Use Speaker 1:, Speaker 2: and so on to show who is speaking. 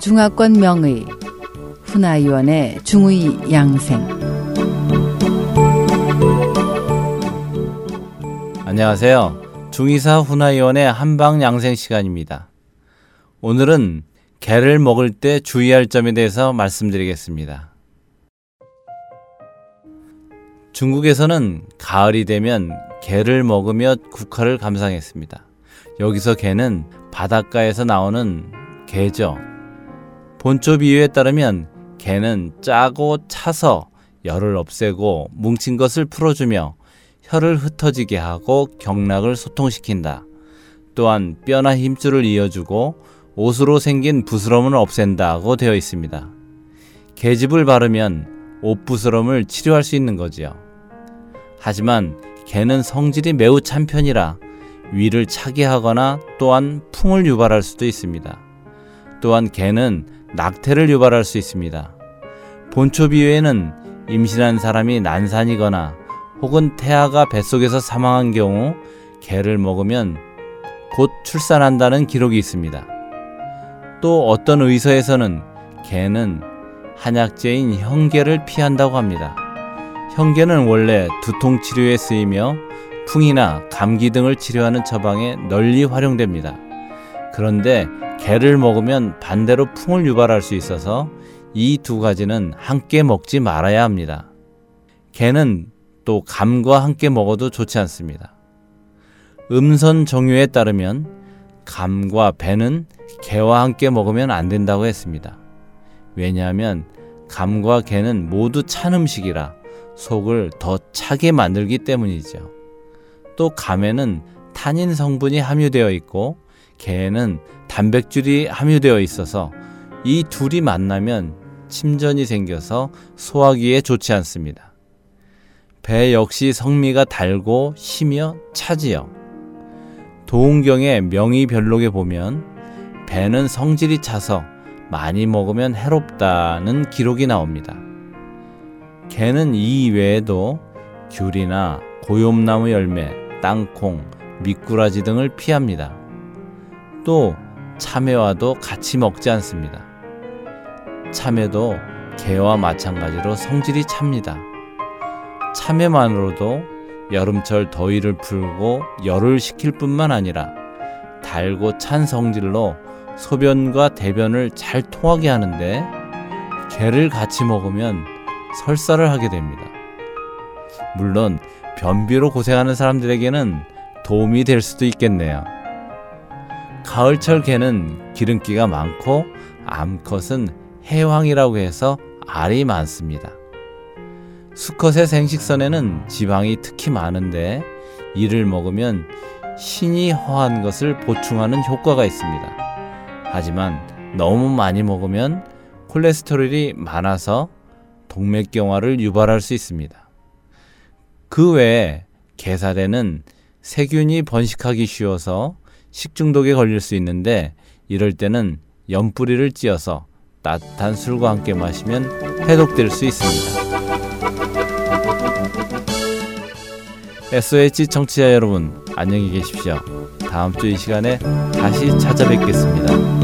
Speaker 1: 중화권 명의 훈아위원의 중의 양생
Speaker 2: 안녕하세요. 중의사 훈아위원의 한방 양생 시간입니다. 오늘은 게를 먹을 때 주의할 점에 대해서 말씀드리겠습니다. 중국에서는 가을이 되면 게를 먹으며 국화를 감상했습니다. 여기서 게는 바닷가에서 나오는 게죠. 본초 비유에 따르면 게는 짜고 차서 열을 없애고 뭉친 것을 풀어주며 혀를 흩어지게 하고 경락을 소통시킨다. 또한 뼈나 힘줄을 이어주고 옷으로 생긴 부스럼을 없앤다고 되어 있습니다. 게즙을 바르면 옷 부스럼을 치료할 수 있는 거지요. 하지만 개는 성질이 매우 찬 편이라 위를 차게 하거나 또한 풍을 유발할 수도 있습니다. 또한 개는 낙태를 유발할 수 있습니다. 본초 비유에는 임신한 사람이 난산이거나 혹은 태아가 뱃속에서 사망한 경우 개를 먹으면 곧 출산한다는 기록이 있습니다. 또 어떤 의서에서는 개는 한약재인 현개를 피한다고 합니다. 현개는 원래 두통 치료에 쓰이며 풍이나 감기 등을 치료하는 처방에 널리 활용됩니다. 그런데 개를 먹으면 반대로 풍을 유발할 수 있어서 이 두 가지는 함께 먹지 말아야 합니다. 개는 또 감과 함께 먹어도 좋지 않습니다. 음선 정유에 따르면 감과 배는 개와 함께 먹으면 안 된다고 했습니다. 왜냐하면 감과 개는 모두 찬 음식이라 속을 더 차게 만들기 때문이죠. 또 감에는 탄닌 성분이 함유되어 있고 게에는 단백질이 함유되어 있어서 이 둘이 만나면 침전이 생겨서 소화기에 좋지 않습니다. 배 역시 성미가 달고 시며 차지요. 도운경의 명의별록에 보면 배는 성질이 차서 많이 먹으면 해롭다는 기록이 나옵니다. 개는 이 외에도 귤이나 고염나무 열매, 땅콩, 미꾸라지 등을 피합니다. 또 참외와도 같이 먹지 않습니다. 참외도 개와 마찬가지로 성질이 찹니다. 참외만으로도 여름철 더위를 풀고 열을 식힐 뿐만 아니라 달고 찬 성질로 소변과 대변을 잘 통하게 하는데 개를 같이 먹으면 설사를 하게 됩니다. 물론 변비로 고생하는 사람들에게는 도움이 될 수도 있겠네요. 가을철 개는 기름기가 많고 암컷은 해황이라고 해서 알이 많습니다. 수컷의 생식선에는 지방이 특히 많은데 이를 먹으면 신이 허한 것을 보충하는 효과가 있습니다. 하지만 너무 많이 먹으면 콜레스테롤이 많아서 동맥경화를 유발할 수 있습니다. 그 외에 게살에는 세균이 번식하기 쉬워서 식중독에 걸릴 수 있는데 이럴 때는 연뿌리를 찧어서 따뜻한 술과 함께 마시면 해독될 수 있습니다. SOH 청취자 여러분 안녕히 계십시오. 다음 주 이 시간에 다시 찾아뵙겠습니다.